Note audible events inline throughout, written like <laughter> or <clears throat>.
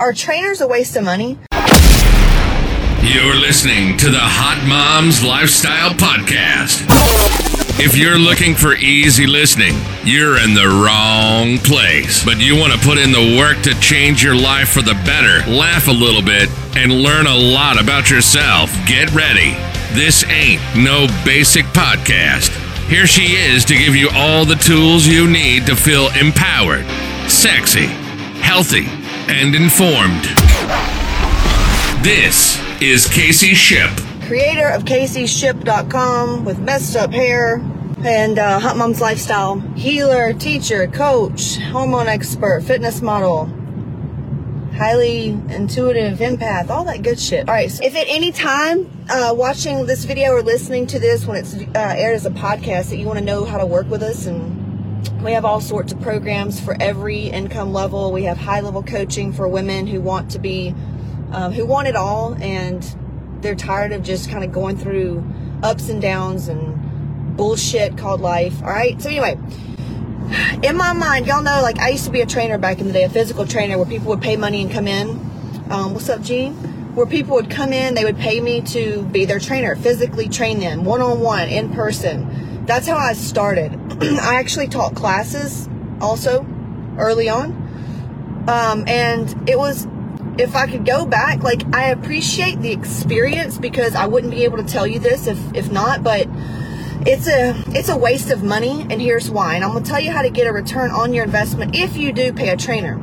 Are trainers a waste of money? You're listening to the Hot Moms Lifestyle Podcast. If you're looking for easy listening, you're in the wrong place. But you want to put in the work to change your life for the better, laugh a little bit, and learn a lot about yourself. Get ready. This ain't no basic podcast. Here she is to give you all the tools you need to feel empowered, sexy, healthy, and informed. This is Casey Ship. Creator of CaseyShip.com with messed up hair and uh, Hot Mom's Lifestyle. Healer, teacher, coach, hormone expert, fitness model, highly intuitive empath, all that good shit. All right, so if at any time uh, watching this video or listening to this when it's uh, aired as a podcast that you want to know how to work with us and we have all sorts of programs for every income level. We have high level coaching for women who want to be, um, who want it all, and they're tired of just kind of going through ups and downs and bullshit called life. All right. So anyway, in my mind, y'all know, like I used to be a trainer back in the day, a physical trainer, where people would pay money and come in. Um, what's up, Gene? Where people would come in, they would pay me to be their trainer, physically train them, one on one, in person. That's how I started. <clears throat> I actually taught classes also early on. Um, and it was, if I could go back, like I appreciate the experience because I wouldn't be able to tell you this if, if not, but it's a, it's a waste of money. And here's why. And I'm going to tell you how to get a return on your investment if you do pay a trainer.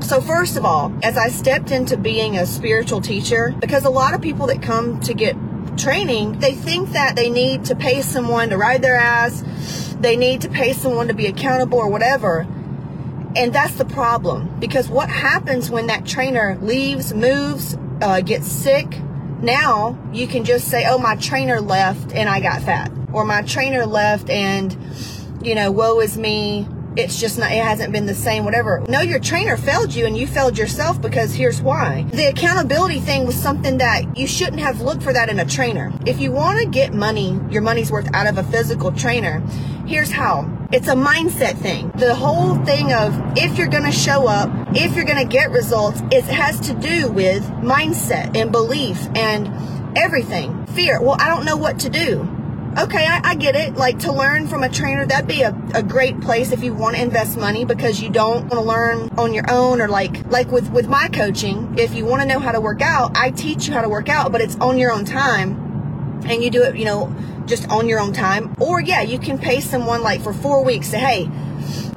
So first of all, as I stepped into being a spiritual teacher, because a lot of people that come to get training, they think that they need to pay someone to ride their ass, they need to pay someone to be accountable or whatever. And that's the problem because what happens when that trainer leaves, moves, uh, gets sick? Now you can just say, oh, my trainer left and I got fat. Or my trainer left and, you know, woe is me. It's just not, it hasn't been the same, whatever. No, your trainer failed you and you failed yourself because here's why. The accountability thing was something that you shouldn't have looked for that in a trainer. If you want to get money, your money's worth out of a physical trainer, here's how. It's a mindset thing. The whole thing of if you're going to show up, if you're going to get results, it has to do with mindset and belief and everything. Fear. Well, I don't know what to do. Okay, I, I, get it. Like to learn from a trainer, that'd be a, a great place if you want to invest money because you don't want to learn on your own or like like with with my coaching. If you want to know how to work out, I teach you how to work out, but it's on your own time, and you do it, you know, just on your own time. Or yeah, you can pay someone like for four weeks. Say, hey,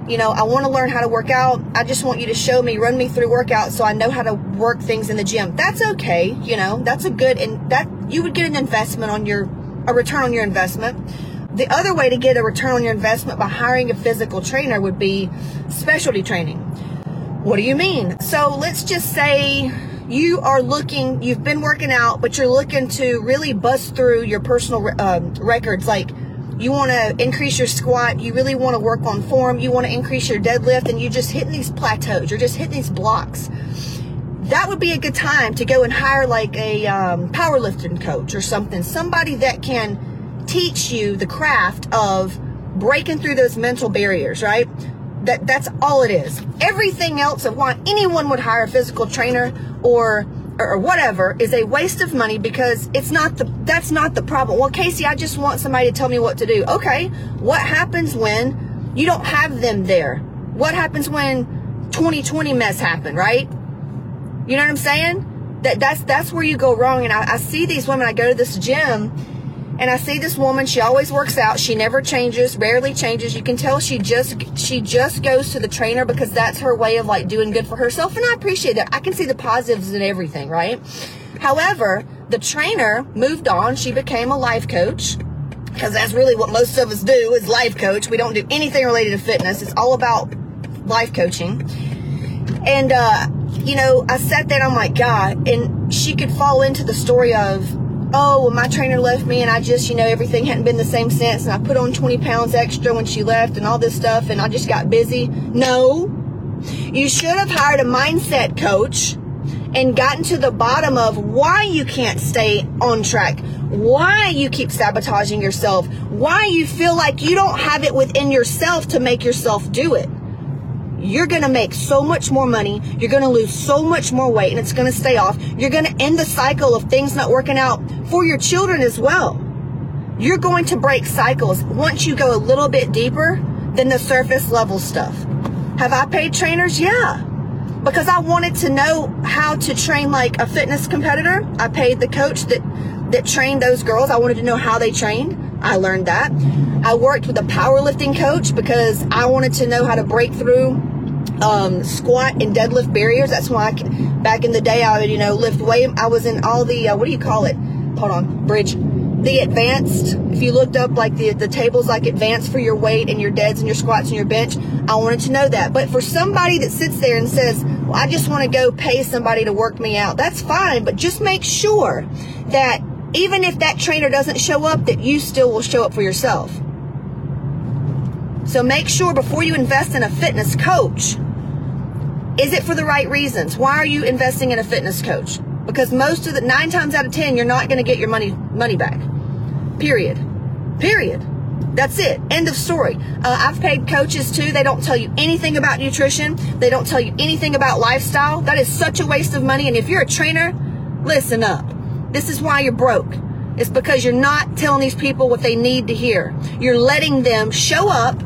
you know, I want to learn how to work out. I just want you to show me, run me through workouts so I know how to work things in the gym. That's okay. You know, that's a good and that you would get an investment on your a return on your investment. The other way to get a return on your investment by hiring a physical trainer would be specialty training. What do you mean? So let's just say you are looking, you've been working out, but you're looking to really bust through your personal uh, records. Like you want to increase your squat, you really want to work on form, you want to increase your deadlift, and you're just hitting these plateaus, you're just hitting these blocks that would be a good time to go and hire like a um, powerlifting coach or something, somebody that can teach you the craft of breaking through those mental barriers, right? That that's all it is. Everything else of why anyone would hire a physical trainer or or whatever is a waste of money because it's not the that's not the problem. Well, Casey, I just want somebody to tell me what to do. Okay, what happens when you don't have them there? What happens when 2020 mess happened, right? You know what I'm saying? That that's that's where you go wrong. And I, I see these women. I go to this gym, and I see this woman. She always works out. She never changes, rarely changes. You can tell she just she just goes to the trainer because that's her way of like doing good for herself. And I appreciate that. I can see the positives in everything, right? However, the trainer moved on. She became a life coach because that's really what most of us do is life coach. We don't do anything related to fitness. It's all about life coaching. And uh, you know, I sat there and I'm like, God, and she could fall into the story of, oh, well, my trainer left me and I just, you know, everything hadn't been the same since and I put on 20 pounds extra when she left and all this stuff and I just got busy. No. You should have hired a mindset coach and gotten to the bottom of why you can't stay on track, why you keep sabotaging yourself, why you feel like you don't have it within yourself to make yourself do it. You're going to make so much more money. You're going to lose so much more weight and it's going to stay off. You're going to end the cycle of things not working out for your children as well. You're going to break cycles once you go a little bit deeper than the surface level stuff. Have I paid trainers? Yeah. Because I wanted to know how to train like a fitness competitor. I paid the coach that that trained those girls. I wanted to know how they trained. I learned that. I worked with a powerlifting coach because I wanted to know how to break through um, squat and deadlift barriers. That's why I, back in the day I would, you know, lift weight. I was in all the, uh, what do you call it? Hold on, bridge. The advanced, if you looked up like the, the tables like advanced for your weight and your deads and your squats and your bench, I wanted to know that. But for somebody that sits there and says, well, I just want to go pay somebody to work me out, that's fine. But just make sure that even if that trainer doesn't show up, that you still will show up for yourself. So make sure before you invest in a fitness coach, is it for the right reasons? Why are you investing in a fitness coach? Because most of the nine times out of ten, you're not going to get your money money back. Period. Period. That's it. End of story. Uh, I've paid coaches too. They don't tell you anything about nutrition. They don't tell you anything about lifestyle. That is such a waste of money. And if you're a trainer, listen up. This is why you're broke. It's because you're not telling these people what they need to hear. You're letting them show up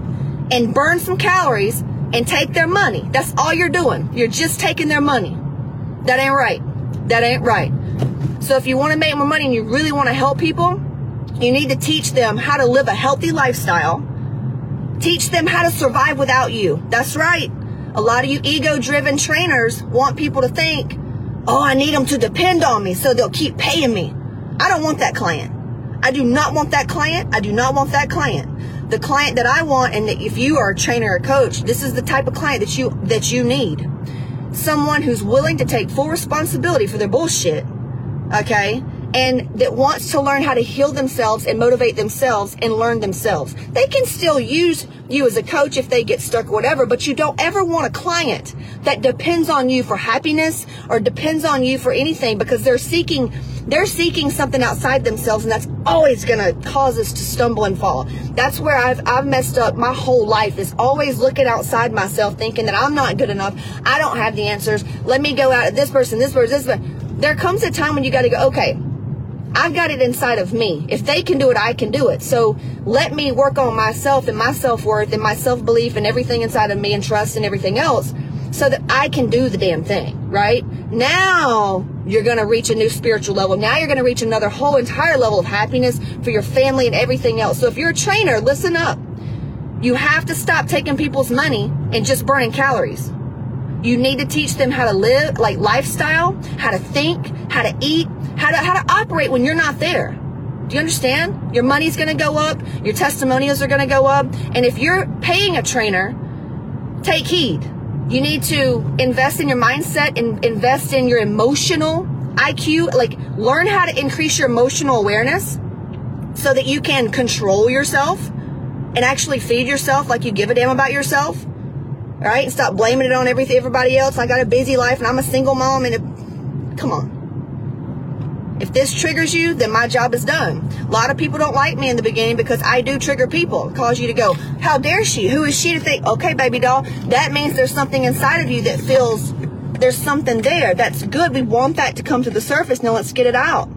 and burn some calories and take their money. That's all you're doing. You're just taking their money. That ain't right. That ain't right. So if you want to make more money and you really want to help people, you need to teach them how to live a healthy lifestyle. Teach them how to survive without you. That's right. A lot of you ego driven trainers want people to think, Oh, I need them to depend on me so they'll keep paying me. I don't want that client. I do not want that client. I do not want that client. The client that I want, and if you are a trainer or coach, this is the type of client that you that you need. Someone who's willing to take full responsibility for their bullshit. Okay? And that wants to learn how to heal themselves and motivate themselves and learn themselves. They can still use you as a coach if they get stuck or whatever, but you don't ever want a client that depends on you for happiness or depends on you for anything because they're seeking they're seeking something outside themselves and that's always going to cause us to stumble and fall. That's where I've I've messed up my whole life is always looking outside myself thinking that I'm not good enough. I don't have the answers. Let me go out at this person, this person, this person. There comes a time when you got to go, okay, I've got it inside of me. If they can do it, I can do it. So let me work on myself and my self worth and my self belief and everything inside of me and trust and everything else so that I can do the damn thing, right? Now you're going to reach a new spiritual level. Now you're going to reach another whole entire level of happiness for your family and everything else. So if you're a trainer, listen up. You have to stop taking people's money and just burning calories. You need to teach them how to live, like lifestyle, how to think, how to eat, how to, how to operate when you're not there. Do you understand? Your money's going to go up. Your testimonials are going to go up. And if you're paying a trainer, take heed. You need to invest in your mindset and invest in your emotional IQ. Like learn how to increase your emotional awareness so that you can control yourself and actually feed yourself like you give a damn about yourself right? Stop blaming it on everything, everybody else. I got a busy life and I'm a single mom and it, come on. If this triggers you, then my job is done. A lot of people don't like me in the beginning because I do trigger people. Cause you to go, how dare she? Who is she to think, okay, baby doll, that means there's something inside of you that feels there's something there. That's good. We want that to come to the surface. Now let's get it out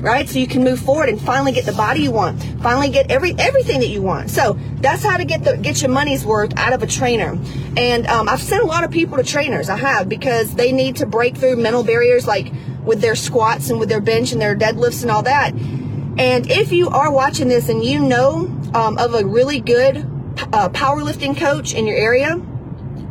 right? So you can move forward and finally get the body you want, finally get every everything that you want. So that's how to get the get your money's worth out of a trainer. And um, I've sent a lot of people to trainers. I have because they need to break through mental barriers, like with their squats and with their bench and their deadlifts and all that. And if you are watching this and you know um, of a really good uh, powerlifting coach in your area,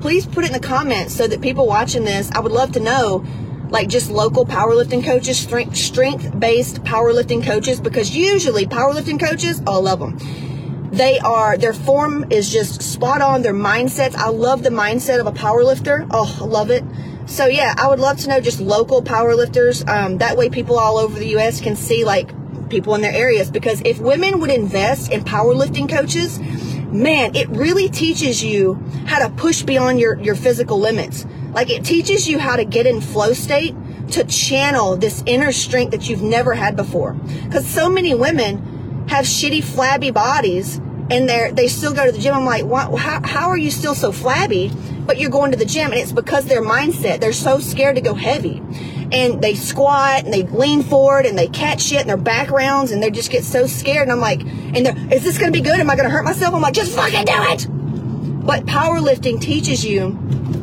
please put it in the comments so that people watching this, I would love to know like just local powerlifting coaches, strength strength based powerlifting coaches, because usually powerlifting coaches, all love them. They are their form is just spot on. Their mindsets, I love the mindset of a powerlifter. Oh, I love it. So yeah, I would love to know just local powerlifters. Um, that way, people all over the U.S. can see like people in their areas. Because if women would invest in powerlifting coaches, man, it really teaches you how to push beyond your your physical limits like it teaches you how to get in flow state to channel this inner strength that you've never had before. Because so many women have shitty, flabby bodies and they're, they still go to the gym. I'm like, how, how are you still so flabby? but you're going to the gym and it's because their mindset, they're so scared to go heavy. And they squat and they lean forward and they catch shit and their back rounds and they just get so scared. And I'm like, and is this going to be good? Am I going to hurt myself? I'm like, just fucking do it. But powerlifting teaches you,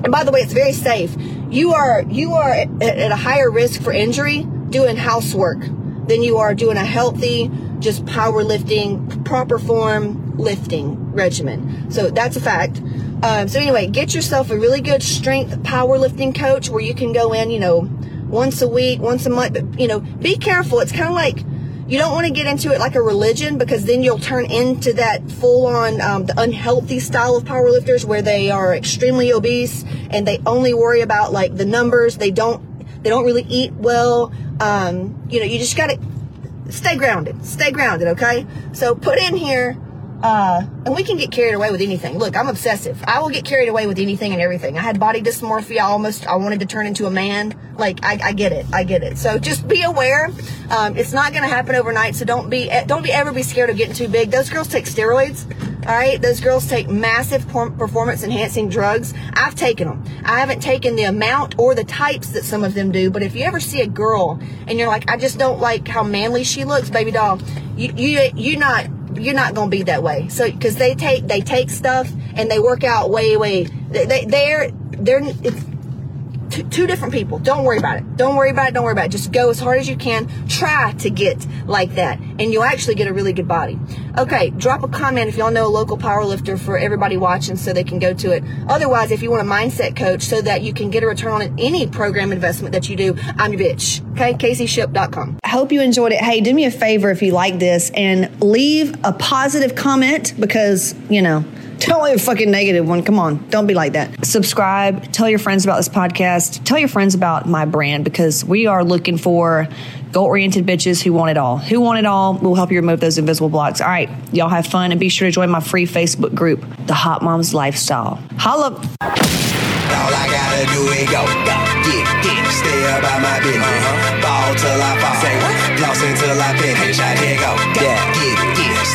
and by the way, it's very safe. You are, you are at, a higher risk for injury doing housework than you are doing a healthy, just powerlifting, proper form lifting regimen. So that's a fact. Um, so anyway, get yourself a really good strength powerlifting coach where you can go in, you know, once a week, once a month. But you know, be careful. It's kind of like you don't want to get into it like a religion because then you'll turn into that full-on um, the unhealthy style of powerlifters where they are extremely obese and they only worry about like the numbers. They don't they don't really eat well. Um, you know, you just got to stay grounded. Stay grounded, okay? So put in here uh, and we can get carried away with anything. Look, I'm obsessive. I will get carried away with anything and everything. I had body dysmorphia. I almost, I wanted to turn into a man. Like, I, I get it. I get it. So just be aware. Um, it's not going to happen overnight. So don't be, don't be ever be scared of getting too big. Those girls take steroids. All right. Those girls take massive performance enhancing drugs. I've taken them. I haven't taken the amount or the types that some of them do. But if you ever see a girl and you're like, I just don't like how manly she looks, baby doll, you, you, you're not, you're not going to be that way. So, cause they take, they take stuff and they work out way, way, they, they're, they're, it's, two, two different people. Don't worry about it. Don't worry about it. Don't worry about it. Just go as hard as you can. Try to get like that, and you'll actually get a really good body. Okay, drop a comment if y'all know a local power lifter for everybody watching so they can go to it. Otherwise, if you want a mindset coach so that you can get a return on any program investment that you do, I'm your bitch. Okay, CaseyShip.com. I hope you enjoyed it. Hey, do me a favor if you like this and leave a positive comment because, you know, Tell me a fucking negative one. Come on. Don't be like that. Subscribe. Tell your friends about this podcast. Tell your friends about my brand because we are looking for goal oriented bitches who want it all. Who want it all? We'll help you remove those invisible blocks. All right. Y'all have fun and be sure to join my free Facebook group, The Hot Moms Lifestyle. Holla. All I gotta do is go, go, get, get, stay about my business. Uh-huh. Ball till I fall. Say what? Floss until I finish. I here go, go, yeah. get, get